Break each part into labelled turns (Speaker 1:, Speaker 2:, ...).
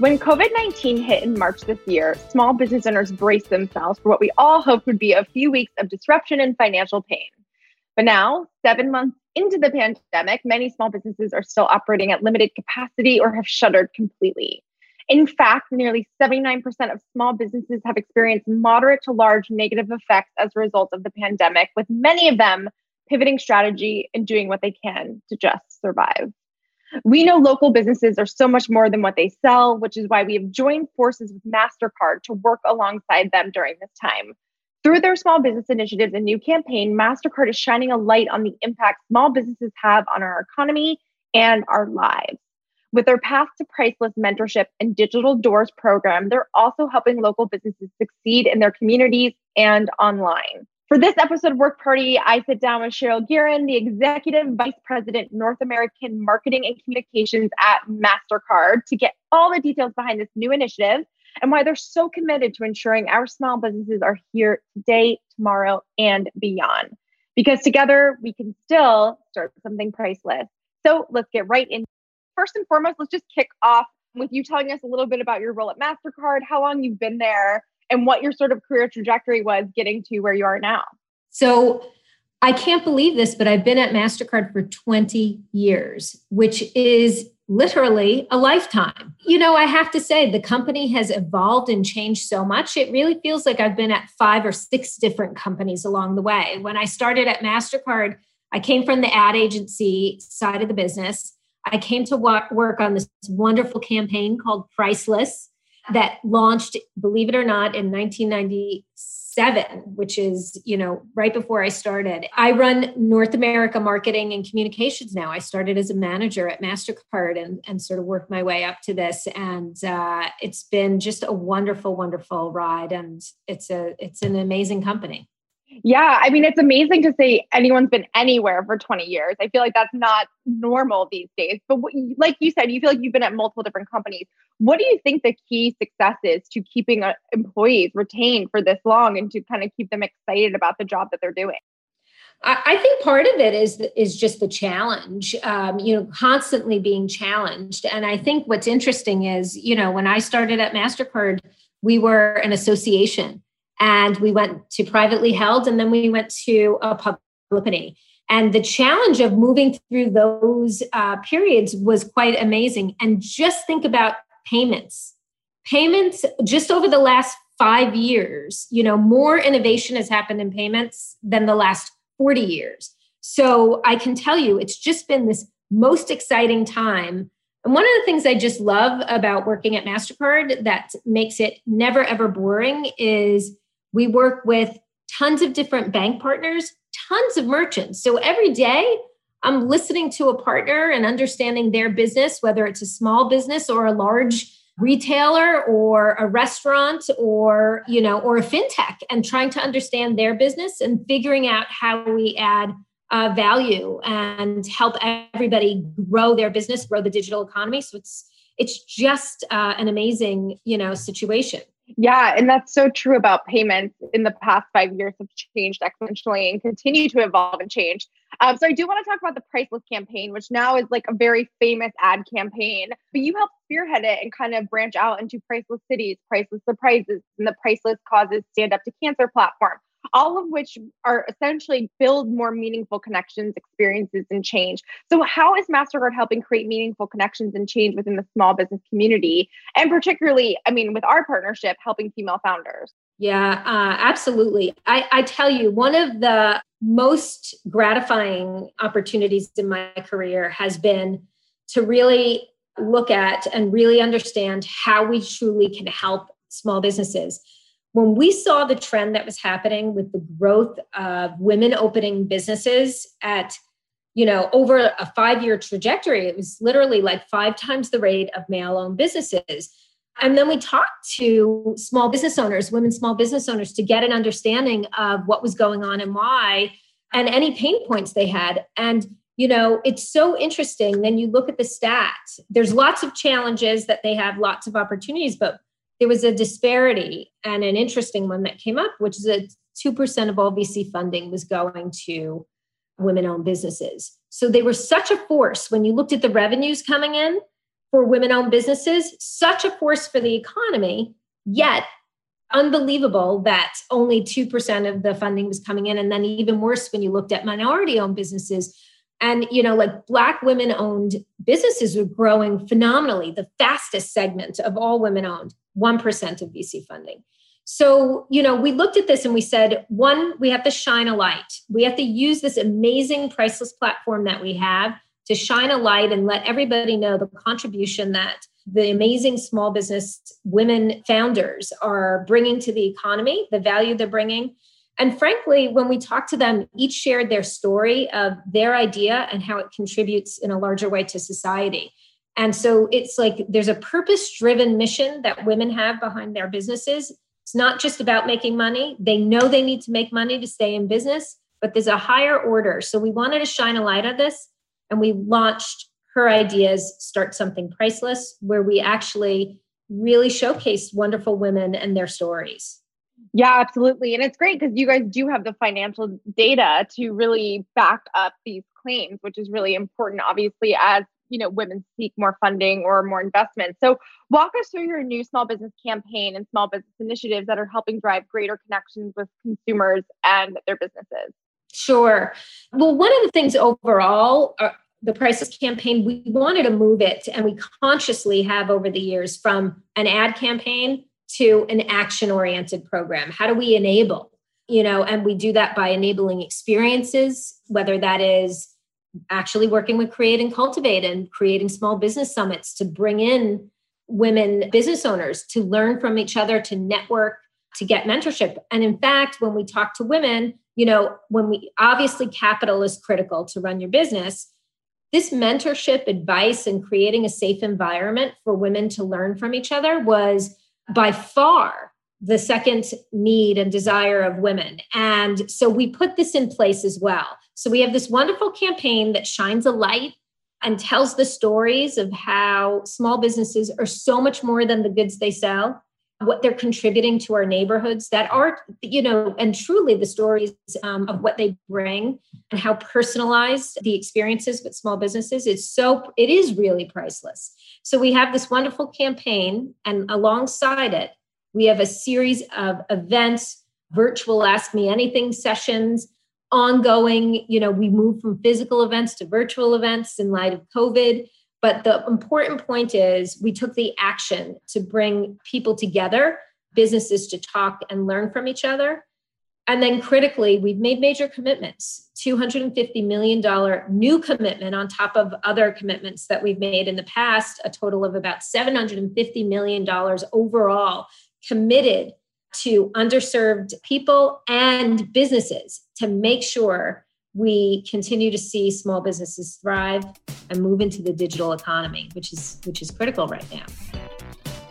Speaker 1: When COVID 19 hit in March this year, small business owners braced themselves for what we all hoped would be a few weeks of disruption and financial pain. But now, seven months into the pandemic, many small businesses are still operating at limited capacity or have shuttered completely. In fact, nearly 79% of small businesses have experienced moderate to large negative effects as a result of the pandemic, with many of them pivoting strategy and doing what they can to just survive. We know local businesses are so much more than what they sell, which is why we have joined forces with MasterCard to work alongside them during this time. Through their small business initiatives and new campaign, MasterCard is shining a light on the impact small businesses have on our economy and our lives. With their Path to Priceless mentorship and Digital Doors program, they're also helping local businesses succeed in their communities and online. For this episode of Work Party, I sit down with Cheryl Guerin, the Executive Vice President, North American Marketing and Communications at MasterCard, to get all the details behind this new initiative and why they're so committed to ensuring our small businesses are here today, tomorrow, and beyond. Because together we can still start something priceless. So let's get right in. First and foremost, let's just kick off with you telling us a little bit about your role at MasterCard, how long you've been there, and what your sort of career trajectory was getting to where you are now.
Speaker 2: So I can't believe this, but I've been at MasterCard for 20 years, which is literally a lifetime. You know, I have to say, the company has evolved and changed so much. It really feels like I've been at five or six different companies along the way. When I started at MasterCard, I came from the ad agency side of the business. I came to work on this wonderful campaign called Priceless that launched, believe it or not, in 1997, which is, you know, right before I started. I run North America marketing and communications now. I started as a manager at MasterCard and, and sort of worked my way up to this. And uh, it's been just a wonderful, wonderful ride. And it's a it's an amazing company.
Speaker 1: Yeah, I mean, it's amazing to say anyone's been anywhere for 20 years. I feel like that's not normal these days. But what, like you said, you feel like you've been at multiple different companies. What do you think the key success is to keeping uh, employees retained for this long and to kind of keep them excited about the job that they're doing?
Speaker 2: I think part of it is is just the challenge, um, you know, constantly being challenged. And I think what's interesting is, you know, when I started at Mastercard, we were an association and we went to privately held and then we went to a public company and the challenge of moving through those uh, periods was quite amazing. And just think about payments. Payments just over the last five years you know more innovation has happened in payments than the last 40 years. So i can tell you it's just been this most exciting time. And one of the things I just love about working at MasterCard that makes it never ever boring is we work with tons of different bank partners, tons of merchants. So every day I'm listening to a partner and understanding their business, whether it's a small business or a large retailer or a restaurant or you know or a fintech and trying to understand their business and figuring out how we add uh, value and help everybody grow their business grow the digital economy so it's it's just uh, an amazing you know situation
Speaker 1: yeah, and that's so true about payments. In the past five years, have changed exponentially and continue to evolve and change. Um, so I do want to talk about the Priceless campaign, which now is like a very famous ad campaign. But you helped spearhead it and kind of branch out into Priceless Cities, Priceless Surprises, and the Priceless Causes Stand Up to Cancer platform all of which are essentially build more meaningful connections, experiences, and change. So, how is MasterCard helping create meaningful connections and change within the small business community? And particularly, I mean, with our partnership, helping female founders?
Speaker 2: Yeah, uh, absolutely. I, I tell you, one of the most gratifying opportunities in my career has been to really look at and really understand how we truly can help small businesses when we saw the trend that was happening with the growth of women opening businesses at you know over a five year trajectory it was literally like five times the rate of male owned businesses. And then we talked to small business owners women small business owners to get an understanding of what was going on and why and any pain points they had. And you know it's so interesting then you look at the stats. There's lots of challenges that they have lots of opportunities but there was a disparity and an interesting one that came up, which is that 2% of all VC funding was going to women owned businesses. So they were such a force when you looked at the revenues coming in for women owned businesses, such a force for the economy, yet unbelievable that only 2% of the funding was coming in. And then even worse when you looked at minority owned businesses. And, you know, like Black women owned businesses were growing phenomenally, the fastest segment of all women owned. 1% of VC funding. So, you know, we looked at this and we said, one, we have to shine a light. We have to use this amazing priceless platform that we have to shine a light and let everybody know the contribution that the amazing small business women founders are bringing to the economy, the value they're bringing. And frankly, when we talked to them, each shared their story of their idea and how it contributes in a larger way to society. And so it's like there's a purpose driven mission that women have behind their businesses. It's not just about making money. They know they need to make money to stay in business, but there's a higher order. So we wanted to shine a light on this and we launched her ideas start something priceless where we actually really showcased wonderful women and their stories.
Speaker 1: Yeah, absolutely. And it's great because you guys do have the financial data to really back up these claims, which is really important, obviously, as you know women seek more funding or more investment. So walk us through your new small business campaign and small business initiatives that are helping drive greater connections with consumers and their businesses.
Speaker 2: Sure. Well one of the things overall uh, the priceless campaign we wanted to move it and we consciously have over the years from an ad campaign to an action oriented program. How do we enable? You know and we do that by enabling experiences whether that is actually working with Create and Cultivate and creating small business summits to bring in women business owners to learn from each other, to network, to get mentorship. And in fact, when we talk to women, you know, when we obviously capital is critical to run your business, this mentorship advice and creating a safe environment for women to learn from each other was by far the second need and desire of women. And so we put this in place as well. So we have this wonderful campaign that shines a light and tells the stories of how small businesses are so much more than the goods they sell what they're contributing to our neighborhoods that are you know and truly the stories um, of what they bring and how personalized the experiences with small businesses is so it is really priceless so we have this wonderful campaign and alongside it we have a series of events, virtual Ask Me Anything sessions, ongoing. You know, we move from physical events to virtual events in light of COVID. But the important point is we took the action to bring people together, businesses to talk and learn from each other. And then critically, we've made major commitments $250 million new commitment on top of other commitments that we've made in the past, a total of about $750 million overall committed to underserved people and businesses to make sure we continue to see small businesses thrive and move into the digital economy, which is which is critical right now.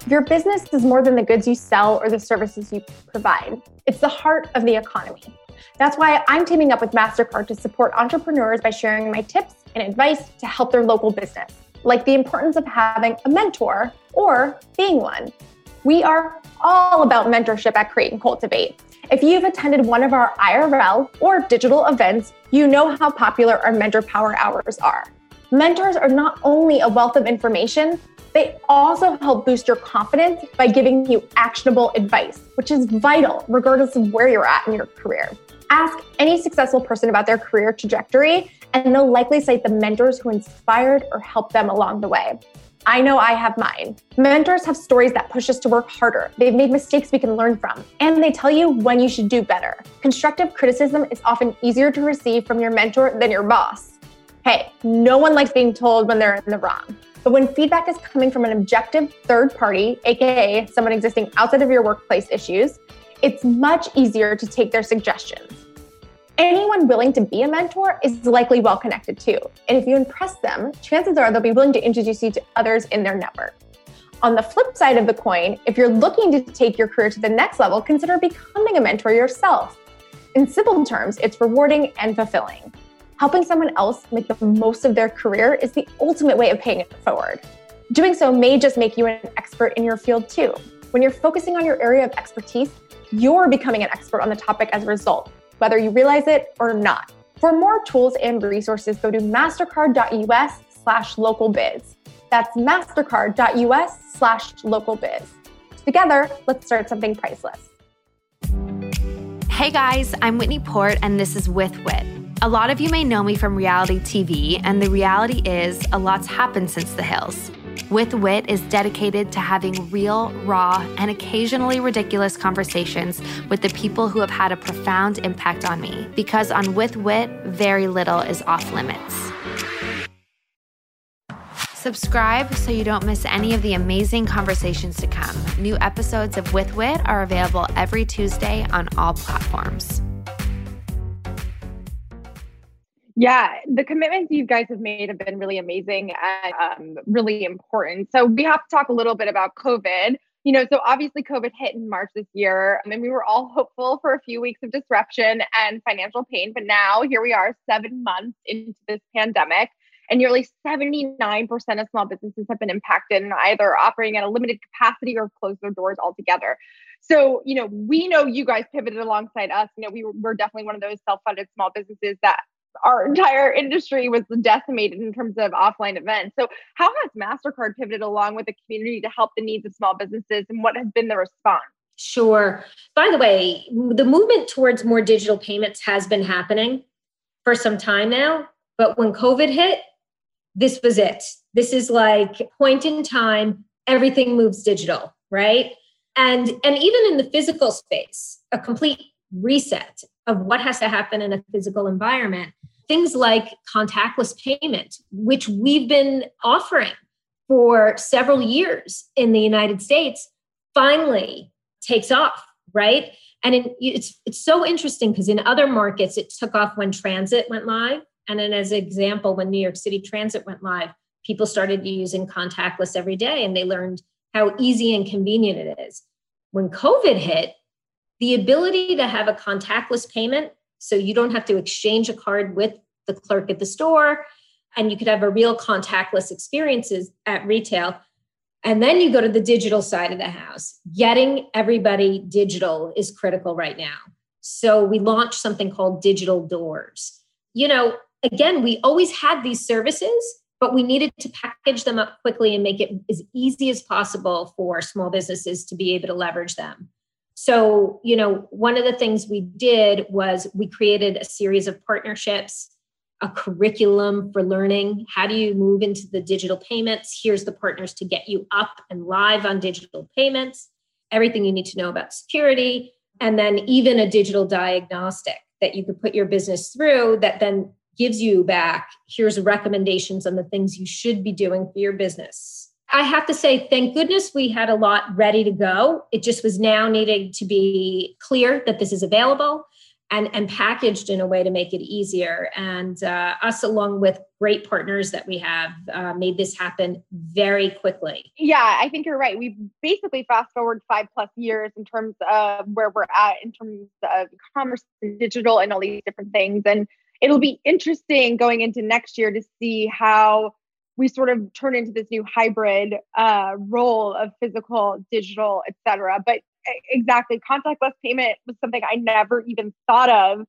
Speaker 1: Your business is more than the goods you sell or the services you provide. It's the heart of the economy. That's why I'm teaming up with MasterCard to support entrepreneurs by sharing my tips and advice to help their local business, like the importance of having a mentor or being one. We are all about mentorship at Create and Cultivate. If you've attended one of our IRL or digital events, you know how popular our Mentor Power Hours are. Mentors are not only a wealth of information, they also help boost your confidence by giving you actionable advice, which is vital regardless of where you're at in your career. Ask any successful person about their career trajectory, and they'll likely cite the mentors who inspired or helped them along the way. I know I have mine. Mentors have stories that push us to work harder. They've made mistakes we can learn from, and they tell you when you should do better. Constructive criticism is often easier to receive from your mentor than your boss. Hey, no one likes being told when they're in the wrong. But when feedback is coming from an objective third party, AKA someone existing outside of your workplace issues, it's much easier to take their suggestions. Anyone willing to be a mentor is likely well connected too. And if you impress them, chances are they'll be willing to introduce you to others in their network. On the flip side of the coin, if you're looking to take your career to the next level, consider becoming a mentor yourself. In simple terms, it's rewarding and fulfilling. Helping someone else make the most of their career is the ultimate way of paying it forward. Doing so may just make you an expert in your field too. When you're focusing on your area of expertise, you're becoming an expert on the topic as a result, whether you realize it or not. For more tools and resources, go to mastercard.us slash localbiz. That's mastercard.us slash localbiz. Together, let's start something priceless.
Speaker 3: Hey guys, I'm Whitney Port, and this is With Wit. A lot of you may know me from reality TV, and the reality is a lot's happened since the hills. With Wit is dedicated to having real, raw, and occasionally ridiculous conversations with the people who have had a profound impact on me. Because on With Wit, very little is off limits. Subscribe so you don't miss any of the amazing conversations to come. New episodes of With Wit are available every Tuesday on all platforms.
Speaker 1: Yeah, the commitments you guys have made have been really amazing and um, really important. So we have to talk a little bit about COVID. You know, so obviously COVID hit in March this year, and we were all hopeful for a few weeks of disruption and financial pain. But now here we are, seven months into this pandemic, and nearly 79% of small businesses have been impacted and either operating at a limited capacity or closed their doors altogether. So, you know, we know you guys pivoted alongside us. You know, we were, we're definitely one of those self funded small businesses that our entire industry was decimated in terms of offline events. So, how has MasterCard pivoted along with the community to help the needs of small businesses and what has been the response?
Speaker 2: Sure. By the way, the movement towards more digital payments has been happening for some time now. But when COVID hit, this was it. This is like point in time, everything moves digital, right? And and even in the physical space, a complete reset of what has to happen in a physical environment. Things like contactless payment, which we've been offering for several years in the United States, finally takes off, right? And in, it's it's so interesting because in other markets it took off when transit went live, and then as an example, when New York City Transit went live, people started using contactless every day, and they learned how easy and convenient it is. When COVID hit, the ability to have a contactless payment so you don't have to exchange a card with the clerk at the store and you could have a real contactless experiences at retail. And then you go to the digital side of the house. Getting everybody digital is critical right now. So we launched something called digital doors. You know again we always had these services but we needed to package them up quickly and make it as easy as possible for small businesses to be able to leverage them so, you know, one of the things we did was we created a series of partnerships, a curriculum for learning. How do you move into the digital payments? Here's the partners to get you up and live on digital payments, everything you need to know about security, and then even a digital diagnostic that you could put your business through that then gives you back here's recommendations on the things you should be doing for your business. I have to say, thank goodness we had a lot ready to go. It just was now needing to be clear that this is available and, and packaged in a way to make it easier. And uh, us, along with great partners that we have, uh, made this happen very quickly.
Speaker 1: Yeah, I think you're right. We've basically fast forward five plus years in terms of where we're at in terms of commerce and digital and all these different things. And it'll be interesting going into next year to see how we sort of turn into this new hybrid uh, role of physical, digital, et cetera. But exactly contactless payment was something i never even thought of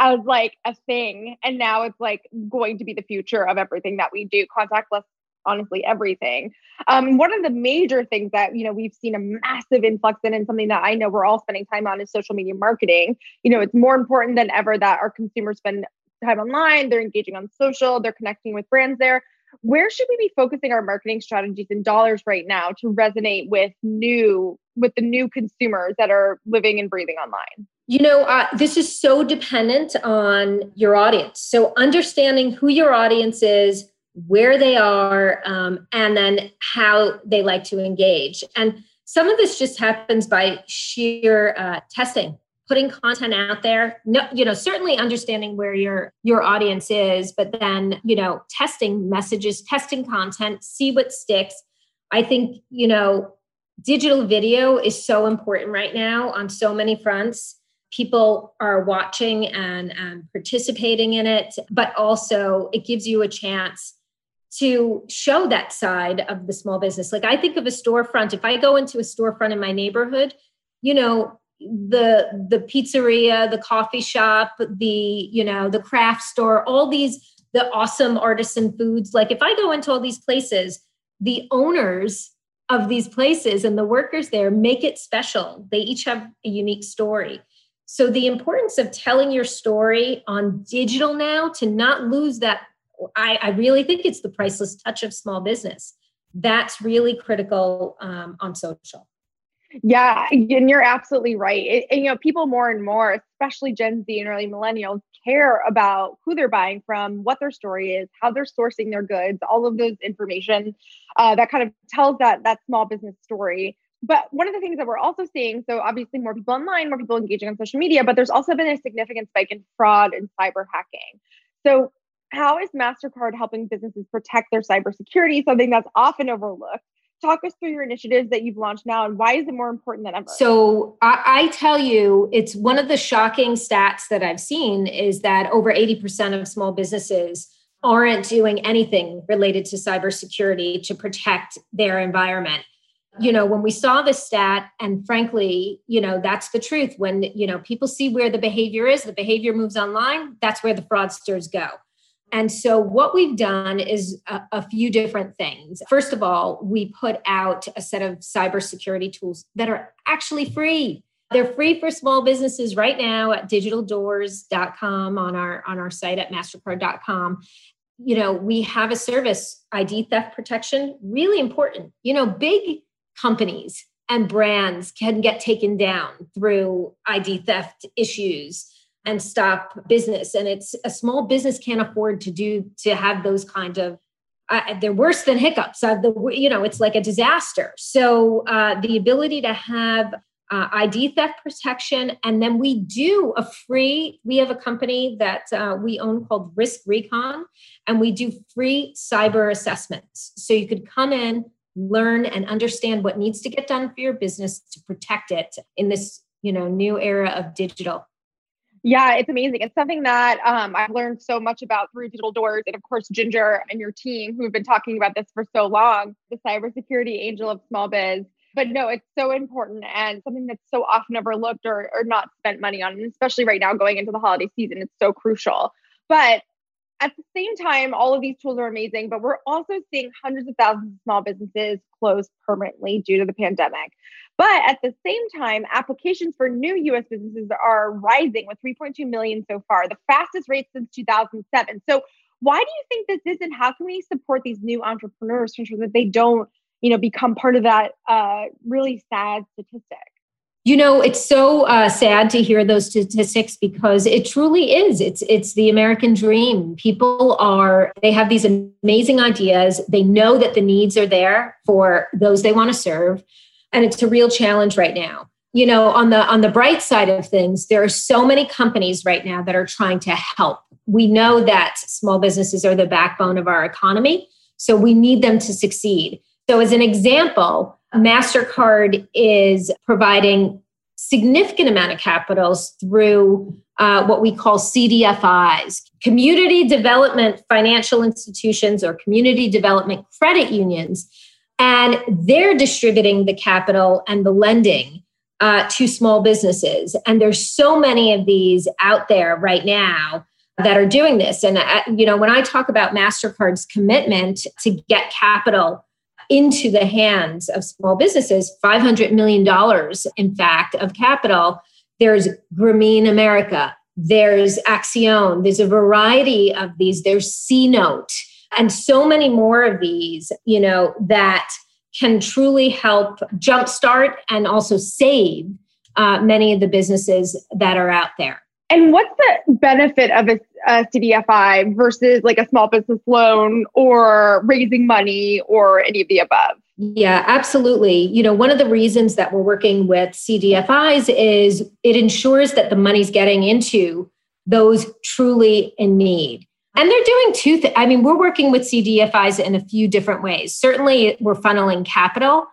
Speaker 1: as like a thing. And now it's like going to be the future of everything that we do contactless honestly everything. Um, one of the major things that you know we've seen a massive influx in and something that i know we're all spending time on is social media marketing. You know it's more important than ever that our consumers spend time online they're engaging on social they're connecting with brands there where should we be focusing our marketing strategies and dollars right now to resonate with new with the new consumers that are living and breathing online?
Speaker 2: You know uh, this is so dependent on your audience. So understanding who your audience is where they are um, and then how they like to engage. And some of this just happens by sheer uh, testing putting content out there no you know certainly understanding where your your audience is but then you know testing messages testing content see what sticks. I think you know digital video is so important right now on so many fronts. People are watching and, and participating in it but also it gives you a chance to show that side of the small business. Like i think of a storefront. If i go into a storefront in my neighborhood you know the the pizzeria the coffee shop the you know the craft store all these the awesome artisan foods. Like if i go into all these places the owners of these places and the workers there make it special. They each have a unique story. So the importance of telling your story on digital now to not lose that i, I really think it's the priceless touch of small business. That's really critical um, on social
Speaker 1: yeah, and you're absolutely right. It, and, you know, people more and more, especially Gen Z and early millennials, care about who they're buying from, what their story is, how they're sourcing their goods, all of those information uh, that kind of tells that that small business story. But one of the things that we're also seeing, so obviously more people online, more people engaging on social media, but there's also been a significant spike in fraud and cyber hacking. So how is MasterCard helping businesses protect their cybersecurity? Something that's often overlooked talk us through your initiatives that you've launched now and why is it more important than ever?
Speaker 2: So I, I, tell you it's one of the shocking stats that i've seen is that over 80% of small businesses aren't doing anything related to cybersecurity to protect their environment. You know when we saw this stat and frankly you know that's the truth. When you know people see where the behavior is the behavior moves online that's where the fraudsters go and so, what we've done is a, a, few different things. First of all, we put out a set of cybersecurity tools that are actually free. They're free for small businesses right now at digitaldoors.com on our on our site at mastercard.com. You know, we have a service ID theft protection, really important. You know, big companies and brands can get taken down through ID theft issues and stop business. And it's a small business can't afford to do to have those kind of uh, they're worse than hiccups. Uh, the, you know it's like a disaster. So uh, the ability to have uh, id theft protection and then we do a free we have a company that uh, we own called RiskRecon and we do free cyber assessments. So you could come in learn and understand what needs to get done for your business to protect it in this you know new era of digital
Speaker 1: yeah, it's amazing. It's something that um, I've learned so much about through Digital Doors, and of course Ginger and your team, who have been talking about this for so long, the cybersecurity angel of small biz. But no, it's so important and something that's so often overlooked or, or not spent money on, and especially right now going into the holiday season, it's so crucial. But at the same time, all of these tools are amazing, but we're also seeing hundreds of thousands of small businesses close permanently due to the pandemic. But at the same time, applications for new US businesses are rising with 3.2 million so far, the fastest rate since 2007. So, why do you think this is, and how can we support these new entrepreneurs to ensure that they don't, you know, become part of that uh, really sad statistic?
Speaker 2: You know, it's so uh, sad to hear those statistics because it truly is. It's it's the American dream. People are they have these amazing ideas. They know that the needs are there for those they want to serve, and it's a real challenge right now. You know, on the on the bright side of things, there are so many companies right now that are trying to help. We know that small businesses are the backbone of our economy, so we need them to succeed. So, as an example, MasterCard is providing significant amount of capitals through uh, what we call CDFIs, community development financial institutions or community development credit unions. And they're distributing the capital and the lending uh, to small businesses. And there's so many of these out there right now that are doing this. And, uh, you know, when I talk about MasterCard's commitment to get capital into the hands of small businesses $500 million, in fact, of capital. There's Grameen America, there's Accion, there's a variety of these, there's CNote, and so many more of these, you know, that can truly help jumpstart and also save uh, many of the businesses that are out there.
Speaker 1: And what's the benefit of a, a, CDFI versus like a small business loan or raising money or any of the above?
Speaker 2: Yeah, absolutely. You know, one of the reasons that we're working with CDFIs is it ensures that the money's getting into those truly in need. And they're doing two things. I mean, we're working with CDFIs in a few different ways. Certainly, we're funneling capital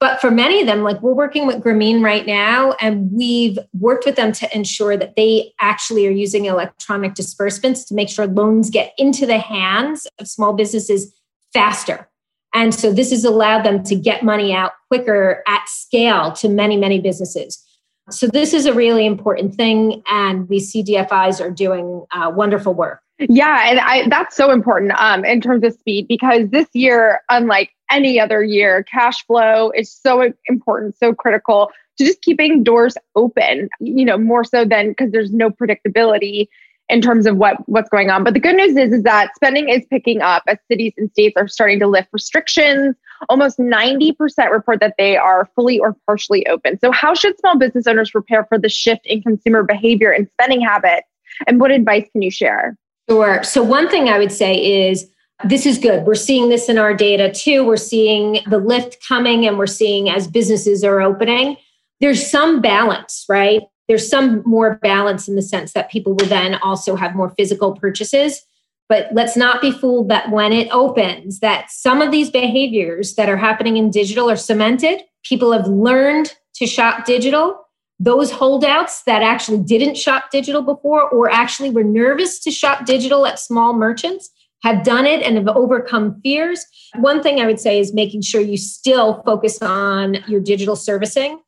Speaker 2: but for many of them, like we're working with Grameen right now, and we've worked with them to ensure that they actually are using electronic disbursements to make sure loans get into the hands of small businesses faster. And so this has allowed them to get money out quicker at scale to many, many businesses. So this is a really important thing, and these CDFIs are doing uh, wonderful work.
Speaker 1: Yeah, and I, that's so important um, in terms of speed because this year, unlike any other year, cash flow is so important, so critical to just keeping doors open. You know, more so than because there's no predictability in terms of what what's going on. But the good news is is that spending is picking up as cities and states are starting to lift restrictions. Almost 90% report that they are fully or partially open. So how should small business owners prepare for the shift in consumer behavior and spending habits? And what advice can you share?
Speaker 2: Sure. So, one thing I would say is this is good. We're seeing this in our data too. We're seeing the lift coming and we're seeing as businesses are opening, there's some balance, right? There's some more balance in the sense that people will then also have more physical purchases. But let's not be fooled that when it opens, that some of these behaviors that are happening in digital are cemented. People have learned to shop digital those holdouts that actually didn't shop digital before or actually were nervous to shop digital at small merchants have done it and have overcome fears. One thing I would say is making sure you still focus on your digital servicing.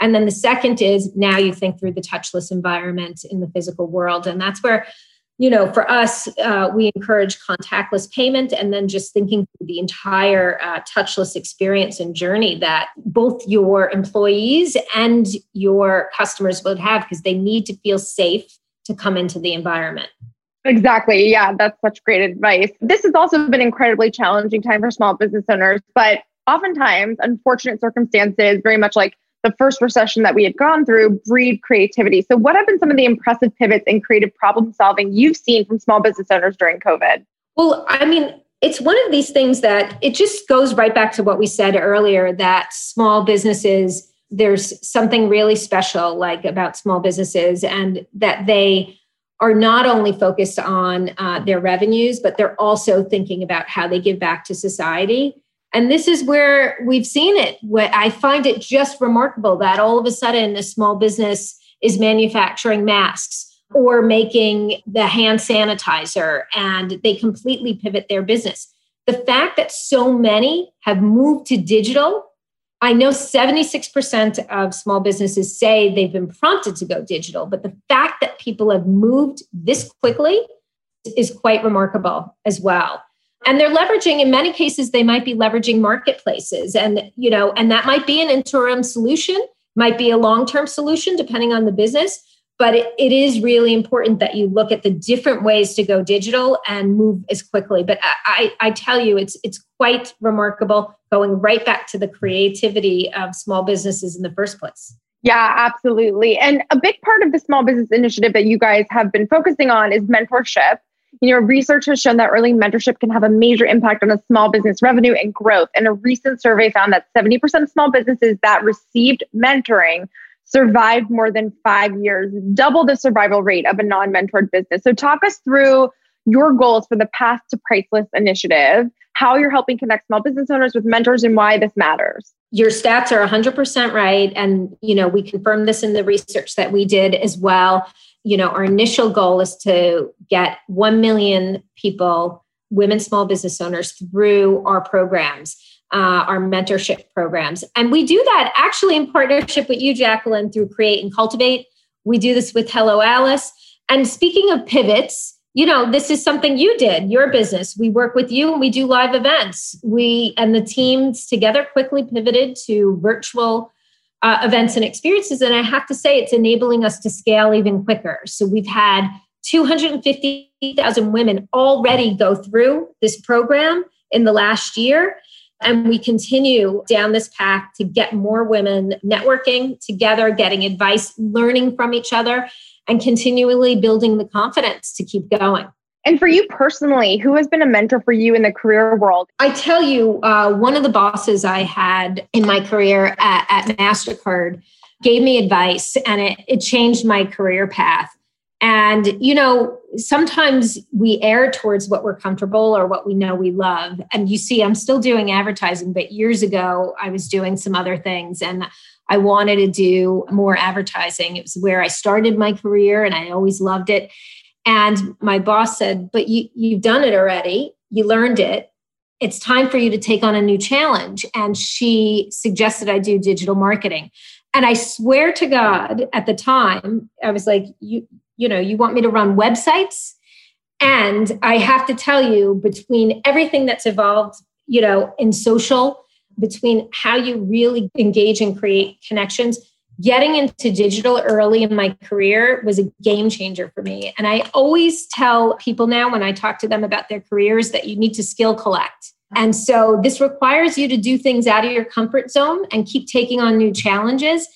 Speaker 2: And then the second is now you think through the touchless environment in the physical world. And that's where you know, for us, uh, we encourage contactless payment and then just thinking through the entire uh, touchless experience and journey that both your employees and your customers would have because they need to feel safe to come into the environment.
Speaker 1: Exactly. Yeah, that's such great advice. This has also been incredibly challenging time for small business owners, but oftentimes unfortunate circumstances, very much like the first recession that we had gone through breed creativity. So, what have been some of the impressive pivots in creative problem solving you've seen from small business owners during COVID?
Speaker 2: Well, I mean, it's one of these things that it just goes right back to what we said earlier that small businesses, there's something really special like about small businesses and that they are not only focused on uh, their revenues, but they're also thinking about how they give back to society. And this is where we've seen it. I find it just remarkable that all of a sudden a small business is manufacturing masks or making the hand sanitizer and they completely pivot their business. The fact that so many have moved to digital, I know 76% of small businesses say they've been prompted to go digital, but the fact that people have moved this quickly is quite remarkable as well and they're leveraging in many cases they might be leveraging marketplaces and you know and that might be an interim solution might be a long-term solution depending on the business but it, it is really important that you look at the different ways to go digital and move as quickly but I, I, I tell you it's it's quite remarkable going right back to the creativity of small businesses in the first place
Speaker 1: Yeah, absolutely. And a big part of the small business initiative that you guys have been focusing on is mentorship. You know, research has shown that early mentorship can have a major impact on a small business revenue and growth. And a recent survey found that 70% of small businesses that received mentoring survived more than five years, double the survival rate of a non mentored business. So, talk us through your goals for the Path to Priceless initiative, how you're helping connect small business owners with mentors, and why this matters.
Speaker 2: Your stats are 100% right. And, you know, we confirmed this in the research that we did as well you know, our initial goal is to get 1 million people, women small business owners, through our programs, uh, our mentorship programs. And we do that actually in partnership with you, Jaclyn, through Create and Cultivate. We do this with Hello Alice. And speaking of pivots, you know, this is something you did, your business. We work with you and we do live events. We and the teams together quickly pivoted to virtual uh, events and experiences. And I have to say, it's enabling us to scale even quicker. So we've had 250,000 women already go through this program in the last year. And we continue down this path to get more women networking together, getting advice, learning from each other, and continually building the confidence to keep going.
Speaker 1: And for you personally, who has been a mentor for you in the career world?
Speaker 2: I tell you, uh, one of the bosses I had in my career at, at MasterCard gave me advice and it, it changed my career path. And, you know, sometimes we err towards what we're comfortable or what we know we love. And you see, I'm still doing advertising, but years ago, I was doing some other things and I wanted to do more advertising. It was where I started my career and I always loved it. And my boss said, But you, you've done it already, you learned it. It's time for you to take on a new challenge. And she suggested I do digital marketing. And I swear to God, at the time, I was like, you, you know, you want me to run websites? And I have to tell you, between everything that's evolved, you know, in social, between how you really engage and create connections, getting into digital early in my career was a game changer for me. And I always tell people now when I talk to them about their careers that you need to skill collect. And so this requires you to do things out of your comfort zone and keep taking on new challenges.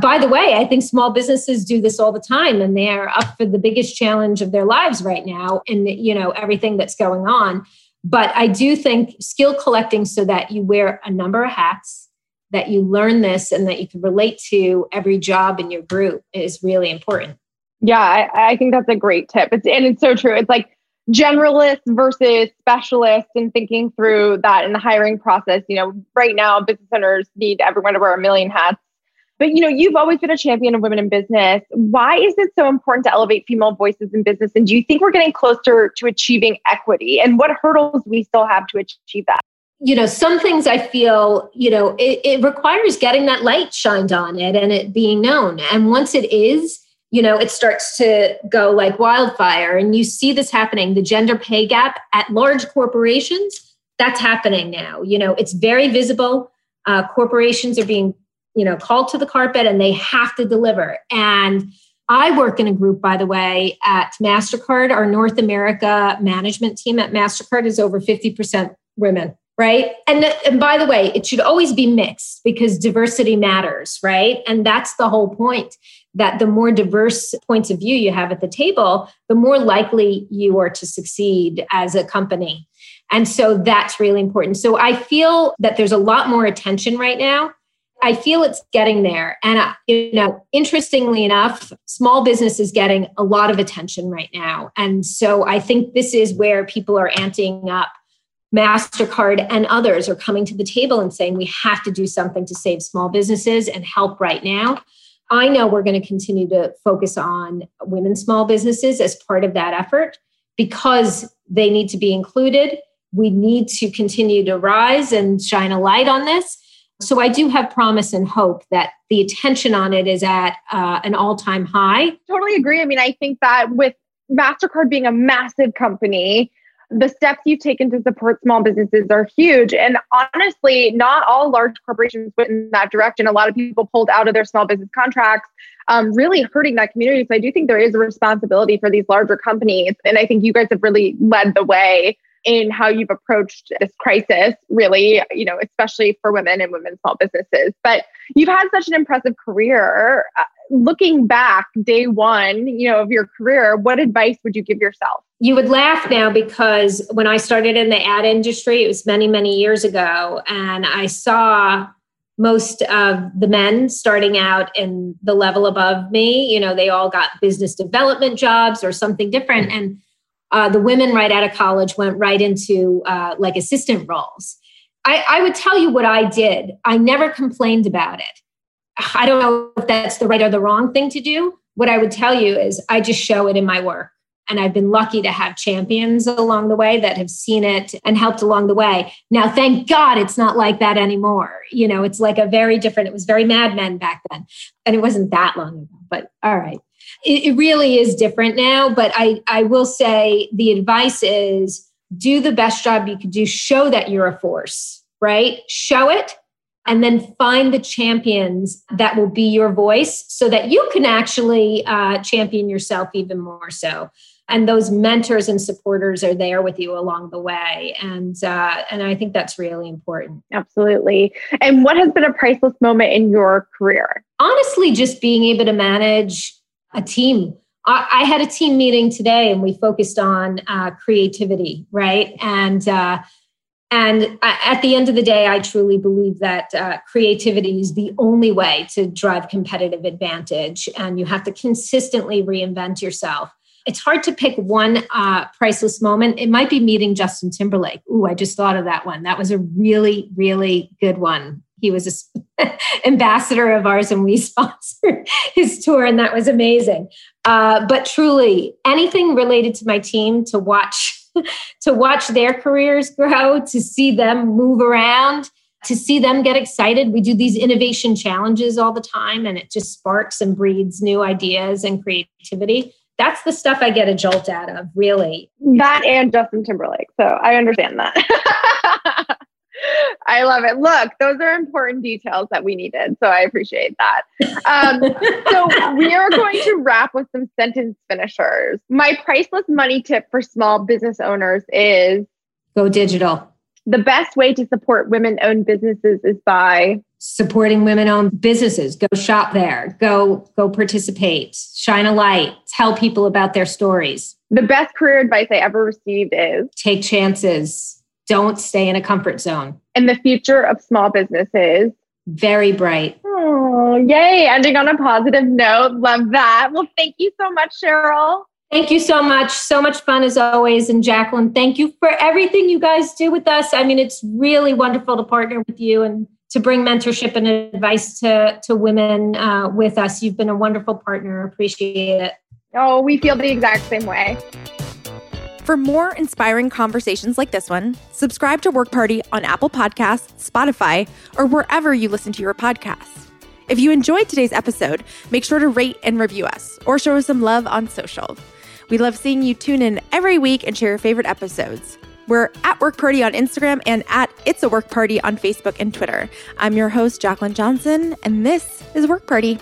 Speaker 2: By the way, I think small businesses do this all the time and they are up for the biggest challenge of their lives right now and you know everything that's going on. But I do think skill collecting so that you wear a number of hats that you learn this and that you can relate to every job in your group is really important.
Speaker 1: Yeah, I, I think that's a great tip. It's and it's so true. It's like generalist versus specialist and thinking through that in the hiring process. You know, right now business owners need everyone to wear a million hats. But you know, you've always been a champion of women in business. Why is it so important to elevate female voices in business? And do you think we're getting closer to achieving equity? And what hurdles we still have to achieve that?
Speaker 2: You know some things i feel you know it, it, requires getting that light shined on it and it being known. And once it is you know it starts to go like wildfire and you see this happening the gender pay gap at large corporations that's happening now. You know it's very visible. Uh, corporations are being you know called to the carpet and they have to deliver. And I work in a group, by the way, at MasterCard. Our North America management team at MasterCard is over 50% women right? And and by the way it should always be mixed because diversity matters right? And that's the whole point that the more diverse points of view you have at the table the more likely you are to succeed as a company. And so that's really important. So i feel that there's a lot more attention right now. I feel it's getting there. And uh, you know interestingly enough small business is getting a lot of attention right now. And so i think this is where people are anting up MasterCard and others are coming to the table and saying we have to do something to save small businesses and help right now. I know we're going to continue to focus on women small businesses as part of that effort because they need to be included. We need to continue to rise and shine a light on this. So I do have promise and hope that the attention on it is at uh, an all time high.
Speaker 1: Totally agree. I mean, I think that with MasterCard being a massive company, the steps you've taken to support small businesses are huge. And honestly, not all large corporations went in that direction. A lot of people pulled out of their small business contracts, um, really hurting that community. So I do think there is a responsibility for these larger companies. And I think you guys have really led the way in how you've approached this crisis, really, you know, especially for women and women's small businesses. But you've had such an impressive career. Looking back, day one, you know, of your career, what advice would you give yourself?
Speaker 2: You would laugh now because when I started in the ad industry, it was many, many years ago, and I saw most of the men starting out in the level above me. You know they all got business development jobs or something different and uh, the women right out of college went right into uh, like assistant roles. I, I would tell you what i did. I never complained about it i don't know if that's the right or the wrong thing to do what i would tell you is i just show it in my work and I've been lucky to have champions along the way that have seen it and helped along the way. Now, thank God it's not like that anymore. You know, it's like a very different, it was very Mad Men back then. And it wasn't that long ago, but all right. It, it really is different now. But I, I will say the advice is do the best job you can do, show that you're a force, right? Show it and then find the champions that will be your voice so that you can actually uh, champion yourself even more so. And those mentors and supporters are there with you along the way. And uh, and i think that's really important.
Speaker 1: Absolutely. And what has been a priceless moment in your career?
Speaker 2: Honestly just being able to manage a team. I, I had a team meeting today and we focused on uh, creativity right? And uh, and at the end of the day, I truly believe that uh, creativity is the only way to drive competitive advantage. And you have to consistently reinvent yourself it's hard to pick one uh, priceless moment. It might be meeting Justin Timberlake. Ooh, I just thought of that one. That was a really, really good one. He was an ambassador of ours and we sponsored his tour, and that was amazing. Uh, but truly, anything related to my team to watch. to watch their careers grow, to see them move around, to see them get excited. We do these innovation challenges all the time, and it just sparks and breeds new ideas and creativity that's the stuff I get a jolt out of, really.
Speaker 1: That and Justin Timberlake. So I understand that. I love it. Look, those are important details that we needed. So I appreciate that. Um, so we are going to wrap with some sentence finishers. My priceless money tip for small business owners is
Speaker 2: go digital.
Speaker 1: The best way to support women owned businesses is by
Speaker 2: supporting women owned businesses go shop there go go participate shine a light tell people about their stories
Speaker 1: the best career advice i ever received is
Speaker 2: take chances don't stay in a comfort zone
Speaker 1: and the future of small businesses
Speaker 2: very bright
Speaker 1: oh yay ending on a positive note love that well thank you so much cheryl
Speaker 2: Thank you so much. So much fun as always. And Jaclyn, thank you for everything you guys do with us. I mean, it's really wonderful to partner with you and to bring mentorship and advice to, to women uh, with us. You've been a wonderful partner. Appreciate it.
Speaker 1: Oh, we feel the exact same way.
Speaker 4: For more inspiring conversations like this one, subscribe to Work Party on Apple Podcasts, Spotify, or wherever you listen to your podcasts. If you enjoyed today's episode, make sure to rate and review us or show us some love on social. We love seeing you tune in every week and share your favorite episodes. We're at Work Party on Instagram and at It's a Work Party on Facebook and Twitter. I'm your host, Jaclyn Johnson, and this is Work Party.